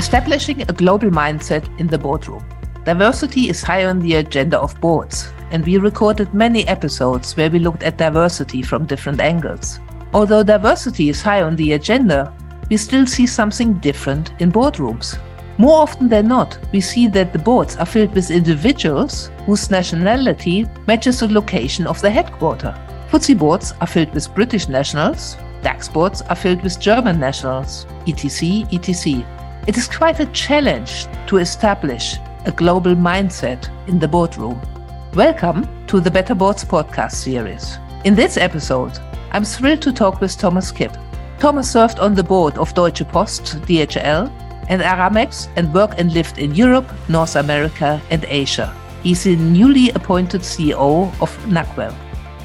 Establishing a global mindset in the boardroom. Diversity is high on the agenda of boards, and we recorded many episodes where we looked at diversity from different angles. Although diversity is high on the agenda, we still see something different in boardrooms. More often than not, we see that the boards are filled with individuals whose nationality matches the location of the headquarter. FTSE boards are filled with British nationals, DAX boards are filled with German nationals, etc., etc. It is quite a challenge to establish a global mindset in the boardroom. Welcome to the Better Boards podcast series. In this episode, I'm thrilled to talk with Thomas Kipp. Thomas served on the board of Deutsche Post, DHL, and Aramex and worked and lived in Europe, North America, and Asia. He's the newly appointed CEO of Naquel.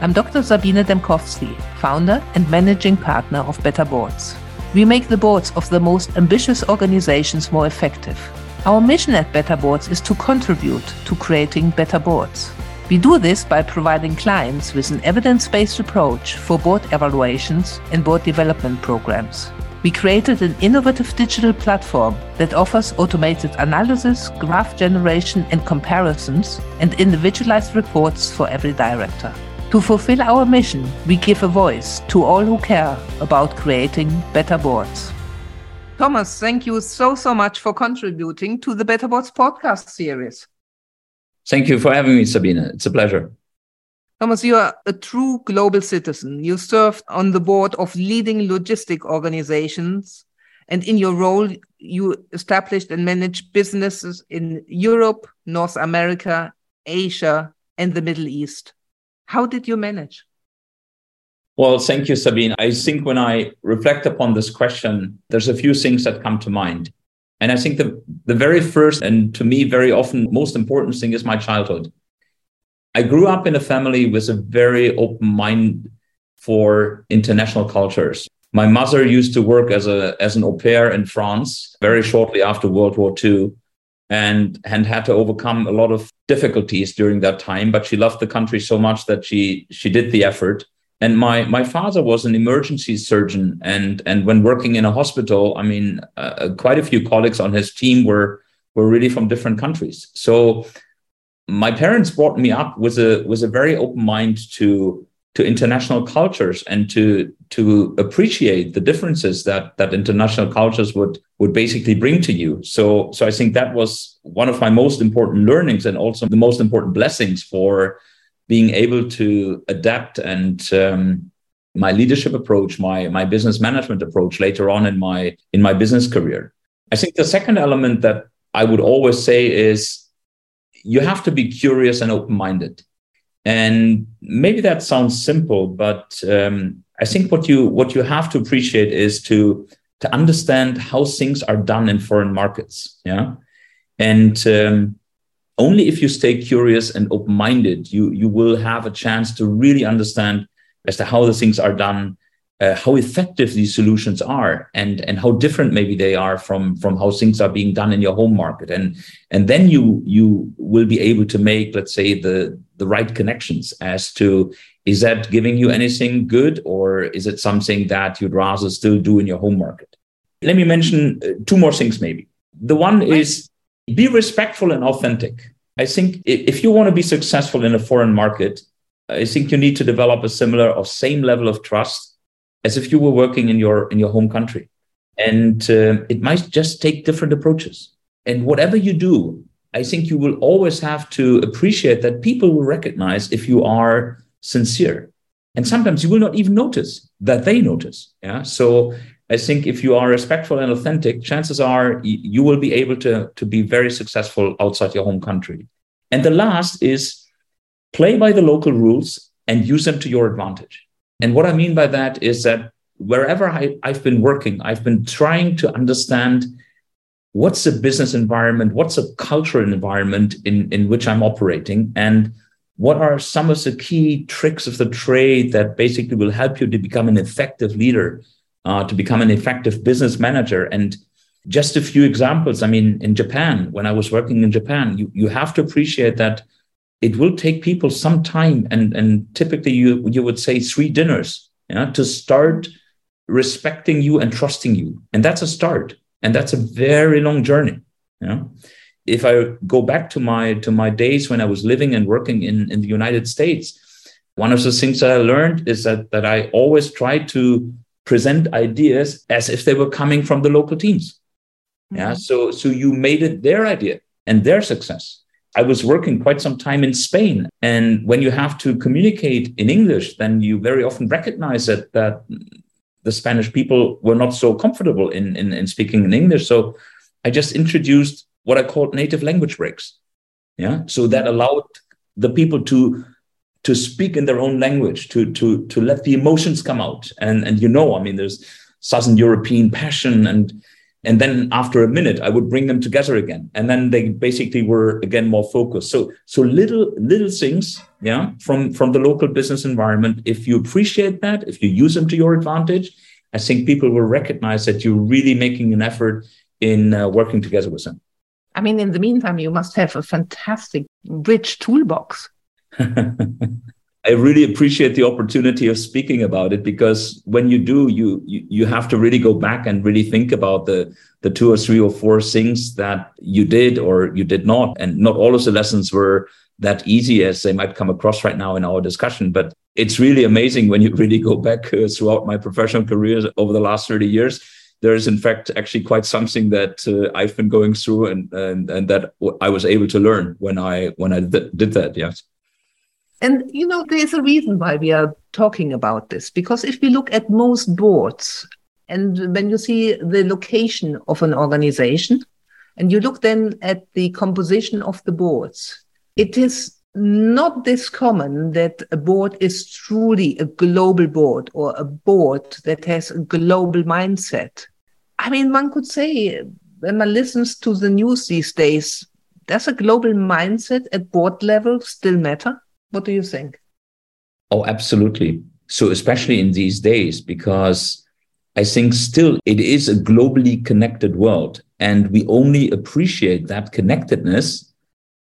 I'm Dr. Sabine Dembkowski, founder and managing partner of Better Boards. We make the boards of the most ambitious organizations more effective. Our mission at Better Boards is to contribute to creating better boards. We do this by providing clients with an evidence based approach for board evaluations and board development programs. We created an innovative digital platform that offers automated analysis, graph generation, and comparisons, and individualized reports for every director. To fulfill our mission, we give a voice to all who care about creating better boards. Thomas, thank you so, so much for contributing to the Better Boards podcast series. Thank you for having me, Sabina. It's a pleasure. Thomas, you are a true global citizen. You served on the board of leading logistic organizations, and in your role, you established and managed businesses in Europe, North America, Asia, and the Middle East. How did you manage? Well, thank you, Sabine. I think when I reflect upon this question, there's a few things that come to mind. And I think the, the very first, and to me, very often most important thing is my childhood. I grew up in a family with a very open mind for international cultures. My mother used to work as, a, as an au pair in France very shortly after World War II and, and had to overcome a lot of difficulties during that time, but she loved the country so much that she she did the effort. And my my father was an emergency surgeon, and and when working in a hospital, I mean, uh, quite a few colleagues on his team were were really from different countries. So my parents brought me up with a with a very open mind to to international cultures and to to appreciate the differences that that international cultures would would basically bring to you. So so i think that was one of my most important learnings and also the most important blessings for being able to adapt and um, my leadership approach my my business management approach later on in my in my business career. I think the second element that i would always say is you have to be curious and open minded and maybe that sounds simple, but um, I think what you what you have to appreciate is to to understand how things are done in foreign markets. Yeah, and um, only if you stay curious and open minded, you you will have a chance to really understand as to how the things are done uh, how effective these solutions are and and how different maybe they are from from how things are being done in your home market. And and then you you will be able to make let's say the the right connections as to is that giving you anything good or is it something that you'd rather still do in your home market? Let me mention uh, two more things maybe. The one is be respectful and authentic. I think if you want to be successful in a foreign market i think you need to develop a similar or same level of trust as if you were working in your in your home country. And uh, it might just take different approaches. And whatever you do i think you will always have to appreciate that people will recognize if you are sincere. And sometimes you will not even notice that they notice yeah? So i think if you are respectful and authentic chances are you will be able to to be very successful outside your home country. And the last is play by the local rules and use them to your advantage and what I mean by that is that wherever I, have been working, I've been trying to understand what's the business environment, what's the cultural environment in, in which I'm operating, and what are some of the key tricks of the trade that basically will help you to become an effective leader, uh, to become an effective business manager. And just a few examples. I mean, in Japan, when I was working in Japan, you, you have to appreciate that it will take people some time and and typically you you would say three dinners yeah, to start respecting you and trusting you and that's a start And that's a very long journey. You know? If I go back to my to my days when I was living and working in, in the United States, one of the things that I learned is that that I always try to present ideas as if they were coming from the local teams. Mm-hmm. Yeah. So so you made it their idea and their success. I was working quite some time in Spain. And when you have to communicate in English, then you very often recognize that, that the Spanish people were not so comfortable in, in, in speaking in English. So I just introduced what I called native language breaks. Yeah. So that allowed the people to to speak in their own language, to to to let the emotions come out. And and you know, I mean, there's Southern European passion and and then after a minute i would bring them together again. And then they basically were again more focused. So so little little things yeah from from the local business environment. If you appreciate that if you use them to your advantage i think people will recognize that you're really making an effort in uh, working together with them. I mean in the meantime you must have a fantastic rich toolbox I really appreciate the opportunity of speaking about it because when you do, you, you you have to really go back and really think about the the two or three or four things that you did or you did not, and not all of the lessons were that easy as they might come across right now in our discussion. But it's really amazing when you really go back uh, throughout my professional career over the last thirty years. There is, in fact, actually quite something that uh, I've been going through and, and and that I was able to learn when I when I th- did that. Yes. And, you know, there's a reason why we are talking about this, because if we look at most boards and when you see the location of an organization and you look then at the composition of the boards, it is not this common that a board is truly a global board or a board that has a global mindset. I mean, one could say when one listens to the news these days, does a global mindset at board level still matter? What do you think? Oh, absolutely. So, especially in these days, because I think still it is a globally connected world. And we only appreciate that connectedness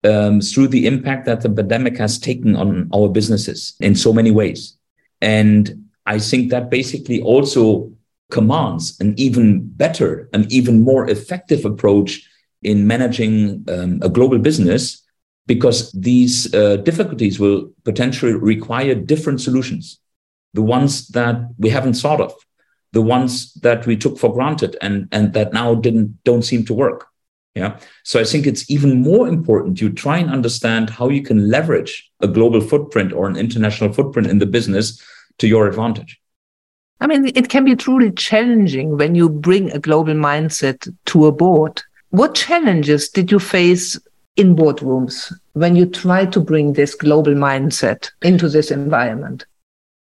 um, through the impact that the pandemic has taken on our businesses in so many ways. And I think that basically also commands an even better, an even more effective approach in managing um, a global business because these uh, difficulties will potentially require different solutions. The ones that we haven't thought of, the ones that we took for granted and, and that now didn't don't seem to work. Yeah. So I think it's even more important you try and understand how you can leverage a global footprint or an international footprint in the business to your advantage. I mean, it can be truly challenging when you bring a global mindset to a board. What challenges did you face in boardrooms when you try to bring this global mindset into this environment?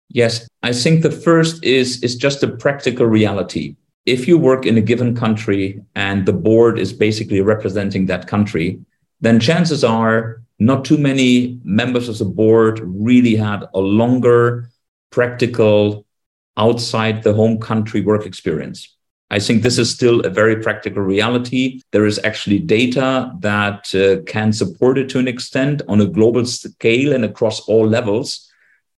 Yes, I think the first is is just a practical reality. If you work in a given country and the board is basically representing that country, then chances are not too many members of the board really had a longer practical outside the home country work experience. I think this is still a very practical reality. There is actually data that uh, can support it to an extent on a global scale and across all levels.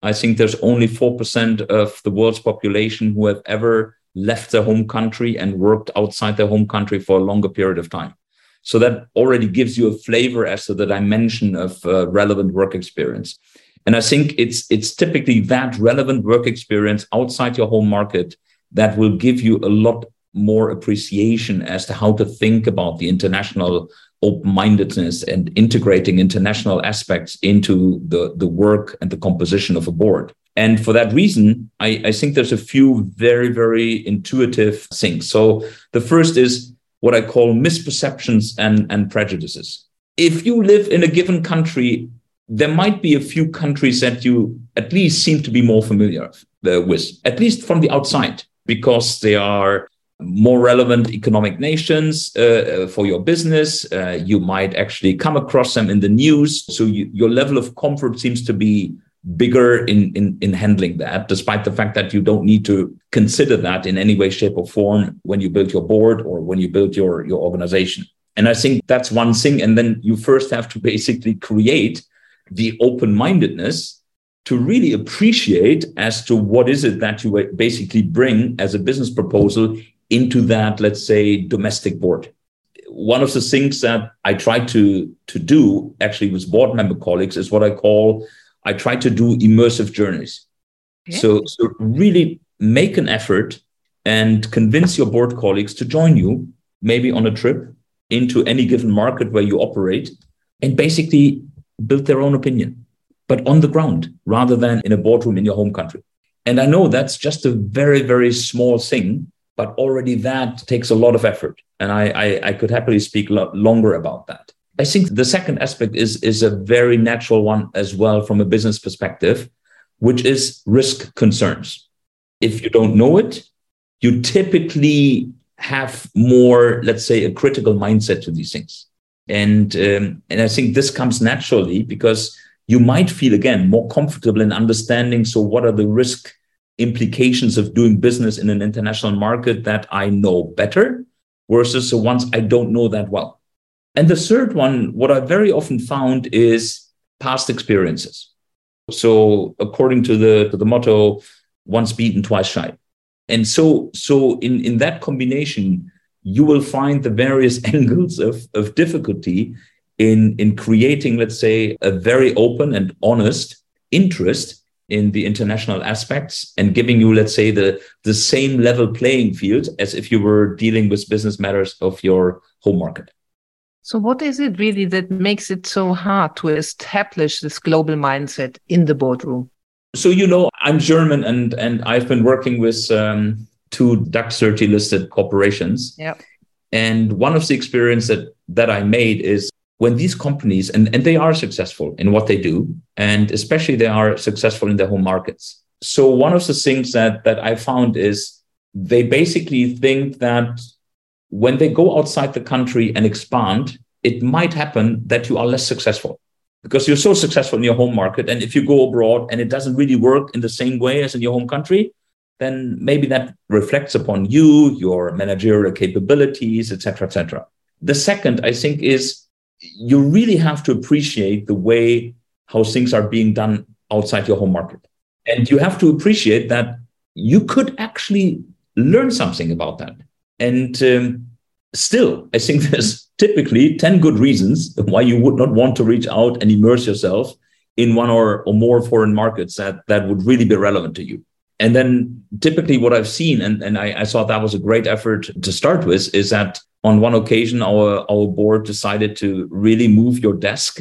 I think there's only 4% of the world's population who have ever left their home country and worked outside their home country for a longer period of time. So that already gives you a flavor as to the dimension of uh, relevant work experience. And I think it's it's typically that relevant work experience outside your home market that will give you a lot more appreciation as to how to think about the international open-mindedness and integrating international aspects into the, the work and the composition of a board. And for that reason, I, I think there's a few very, very intuitive things. So the first is what I call misperceptions and, and prejudices. If you live in a given country, there might be a few countries that you at least seem to be more familiar with, at least from the outside, because they are more relevant economic nations uh, uh, for your business. Uh, you might actually come across them in the news. So you, your level of comfort seems to be bigger in, in, in handling that, despite the fact that you don't need to consider that in any way, shape, or form when you build your board or when you build your, your organization. And I think that's one thing. And then you first have to basically create the open mindedness to really appreciate as to what is it that you basically bring as a business proposal into that, let's say, domestic board. One of the things that I try to, to do actually with board member colleagues is what I call I try to do immersive journeys. Okay. So, so really make an effort and convince your board colleagues to join you, maybe on a trip into any given market where you operate, and basically build their own opinion, but on the ground rather than in a boardroom in your home country. And I know that's just a very, very small thing, but already that takes a lot of effort. And I, I, I could happily speak lo- longer about that. I think the second aspect is, is a very natural one as well from a business perspective, which is risk concerns. If you don't know it, you typically have more, let's say, a critical mindset to these things. And, um, and I think this comes naturally because you might feel again more comfortable in understanding. So, what are the risk implications of doing business in an international market that I know better versus the ones I don't know that well? And the third one, what I very often found is past experiences. So, according to the, to the motto, once beaten, twice shy. And so, so in, in that combination, you will find the various angles of, of difficulty in, in creating, let's say, a very open and honest interest in the international aspects and giving you, let's say, the, the same level playing field as if you were dealing with business matters of your home market. So, what is it really that makes it so hard to establish this global mindset in the boardroom? So, you know, I'm German and, and I've been working with um, two DAX 30 listed corporations. Yeah. And one of the experience that, that I made is when these companies and, and they are successful in what they do and especially they are successful in their home markets. So one of the things that that i found is they basically think that when they go outside the country and expand it might happen that you are less successful because you're so successful in your home market. And if you go abroad and it doesn't really work in the same way as in your home country then maybe that reflects upon you your managerial capabilities etc etc the second i think is you really have to appreciate the way how things are being done outside your home market. And you have to appreciate that you could actually learn something about that. And um, still, I think there's typically 10 good reasons why you would not want to reach out and immerse yourself in one or, or more foreign markets that, that would really be relevant to you. And then typically what I've seen, and, and I, I thought that was a great effort to start with, is that on one occasion, our, our board decided to really move your desk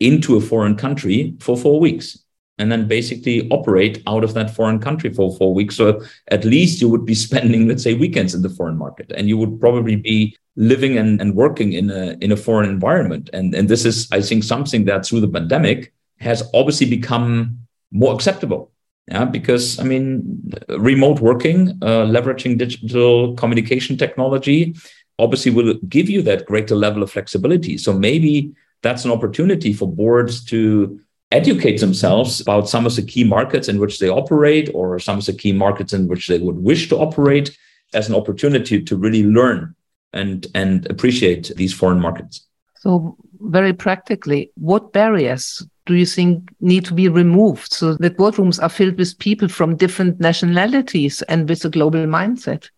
into a foreign country for four weeks and then basically operate out of that foreign country for four weeks. So at least you would be spending, let's say, weekends in the foreign market, and you would probably be living and, and working in a in a foreign environment. And and this is, I think, something that through the pandemic has obviously become more acceptable. Yeah, because I mean, remote working, uh, leveraging digital communication technology, obviously will give you that greater level of flexibility. So maybe that's an opportunity for boards to educate themselves about some of the key markets in which they operate or some of the key markets in which they would wish to operate as an opportunity to really learn and and appreciate these foreign markets. So very practically, what barriers do you think need to be removed so that boardrooms are filled with people from different nationalities and with a global mindset?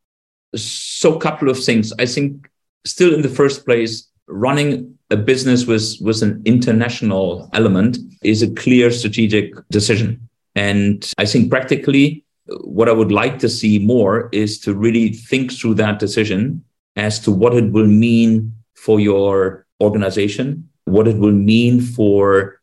So a couple of things. I think still in the first place running a business with with an international element is a clear strategic decision. And i think practically what i would like to see more is to really think through that decision as to what it will mean for your organization what it will mean for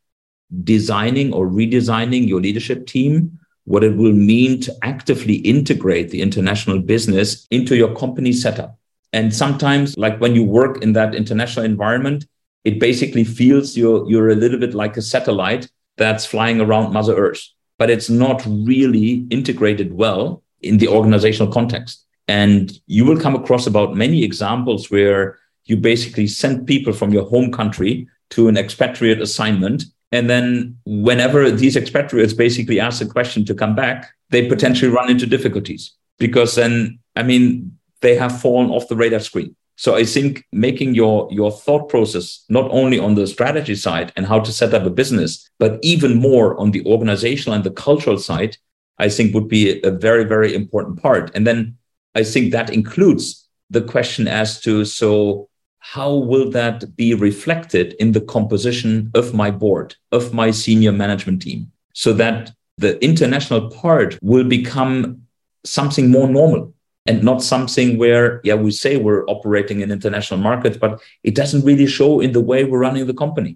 designing or redesigning your leadership team what it will mean to actively integrate the international business into your company setup. And sometimes, like when you work in that international environment, it basically feels you're, you're a little bit like a satellite that's flying around Mother Earth, but it's not really integrated well in the organizational context. And you will come across about many examples where you basically send people from your home country to an expatriate assignment and then whenever these expatriates basically ask a question to come back, they potentially run into difficulties because then, I mean, they have fallen off the radar screen. So I think making your your thought process not only on the strategy side and how to set up a business, but even more on the organizational and the cultural side, I think would be a very very important part. And then I think that includes the question as to so how will that be reflected in the composition of my board, of my senior management team, so that the international part will become something more normal and not something where, yeah, we say we're operating in international markets, but it doesn't really show in the way we're running the company.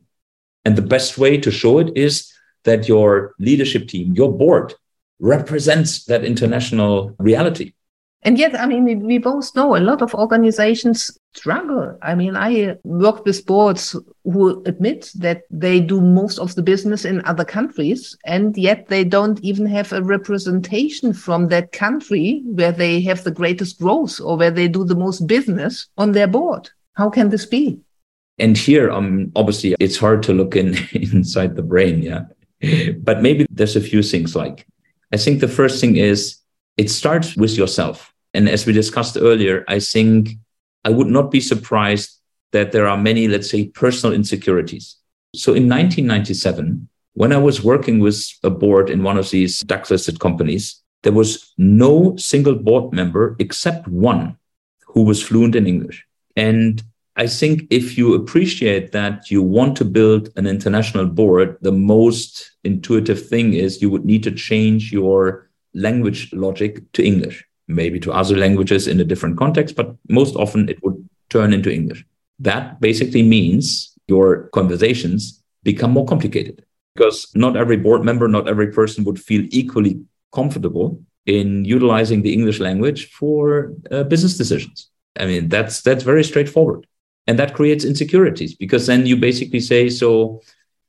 And the best way to show it is that your leadership team, your board, represents that international reality. And yet, I mean, we both know a lot of organizations struggle. I mean, I work with boards who admit that they do most of the business in other countries, and yet they don't even have a representation from that country where they have the greatest growth or where they do the most business on their board. How can this be? And here, um, obviously, it's hard to look in inside the brain, yeah. but maybe there's a few things like I think the first thing is it starts with yourself. And as we discussed earlier, I think I would not be surprised that there are many, let's say, personal insecurities. So in 1997, when I was working with a board in one of these DAX listed companies, there was no single board member except one who was fluent in English. And I think if you appreciate that you want to build an international board, the most intuitive thing is you would need to change your language logic to English, maybe to other languages in a different context, but most often it would turn into English. That basically means your conversations become more complicated because not every board member, not every person would feel equally comfortable in utilizing the English language for uh, business decisions. I mean, that's that's very straightforward. And that creates insecurities because then you basically say, so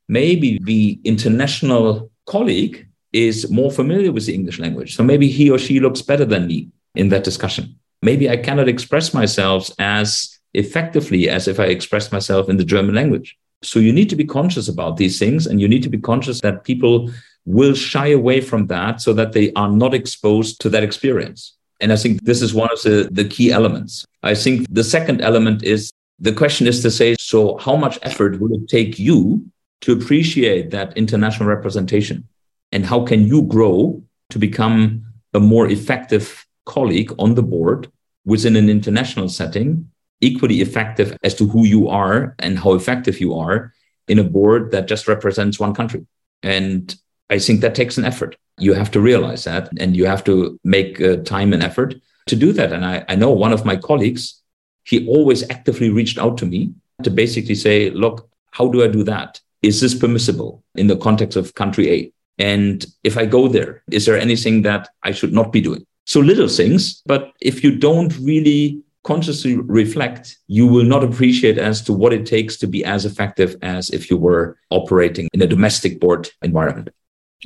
maybe the international colleague is more familiar with the English language. So maybe he or she looks better than me in that discussion. Maybe I cannot express myself as effectively as if I express myself in the German language. So you need to be conscious about these things and you need to be conscious that people will shy away from that so that they are not exposed to that experience. And I think this is one of the, the key elements. I think the second element is the question is to say, so how much effort will it take you to appreciate that international representation? And how can you grow to become a more effective colleague on the board within an international setting, equally effective as to who you are and how effective you are in a board that just represents one country? And I think that takes an effort. You have to realize that and you have to make uh, time and effort to do that. And I, I know one of my colleagues he always actively reached out to me to basically say, look, how do I do that? Is this permissible in the context of country A? And if I go there, is there anything that I should not be doing? So little things, but if you don't really consciously reflect, you will not appreciate as to what it takes to be as effective as if you were operating in a domestic board environment.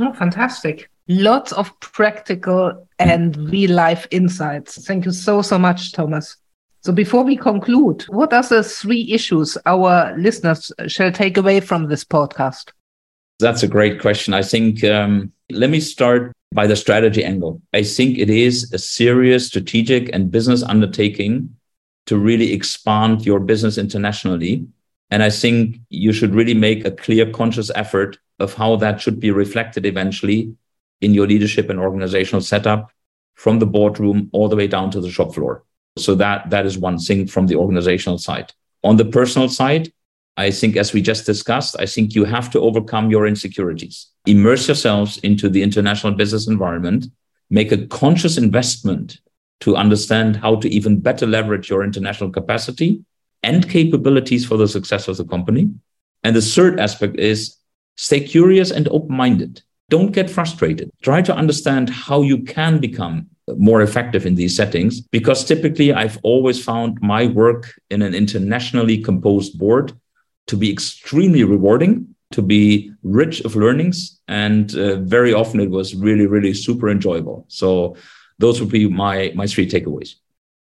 Oh, fantastic. Lots of practical and real life insights. Thank you so, so much, Thomas. So before we conclude, what are the three issues our listeners shall take away from this podcast? That's a great question. I think, um, let me start by the strategy angle. I think it is a serious strategic and business undertaking to really expand your business internationally. And I think you should really make a clear, conscious effort of how that should be reflected eventually in your leadership and organizational setup from the boardroom all the way down to the shop floor. So that that is one thing from the organizational side. On the personal side, I think as we just discussed, I think you have to overcome your insecurities. Immerse yourselves into the international business environment, make a conscious investment to understand how to even better leverage your international capacity and capabilities for the success of the company. And the third aspect is stay curious and open minded. Don't get frustrated. Try to understand how you can become more effective in these settings because typically I've always found my work in an internationally composed board to be extremely rewarding, to be rich of learnings, and uh, very often it was really, really super enjoyable. So those would be my my three takeaways.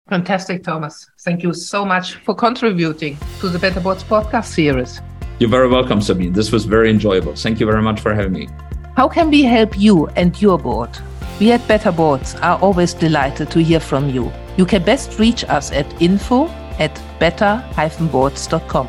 Fantastic, Thomas. Thank you so much for contributing to the Better Boards podcast series. You're very welcome, Sabine. This was very enjoyable. Thank you very much for having me. How can we help you and your board? We at Better Boards are always delighted to hear from you. You can best reach us at info at better-boards.com.